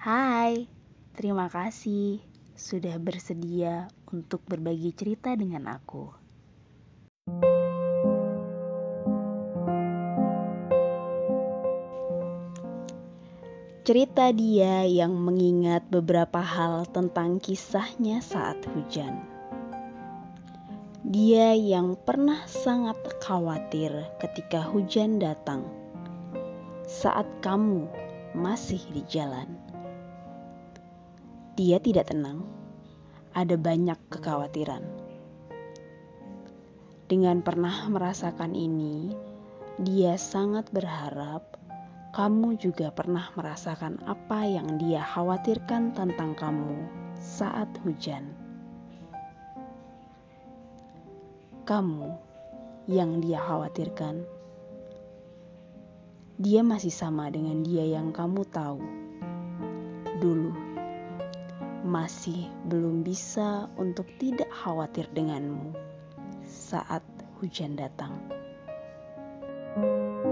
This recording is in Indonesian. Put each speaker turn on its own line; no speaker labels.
Hai, terima kasih sudah bersedia untuk berbagi cerita dengan aku. Cerita dia yang mengingat beberapa hal tentang kisahnya saat hujan. Dia yang pernah sangat khawatir ketika hujan datang saat kamu masih di jalan. Dia tidak tenang, ada banyak kekhawatiran. Dengan pernah merasakan ini, dia sangat berharap kamu juga pernah merasakan apa yang dia khawatirkan tentang kamu saat hujan. Kamu yang dia khawatirkan, dia masih sama dengan dia yang kamu tahu dulu masih belum bisa untuk tidak khawatir denganmu saat hujan datang. thank you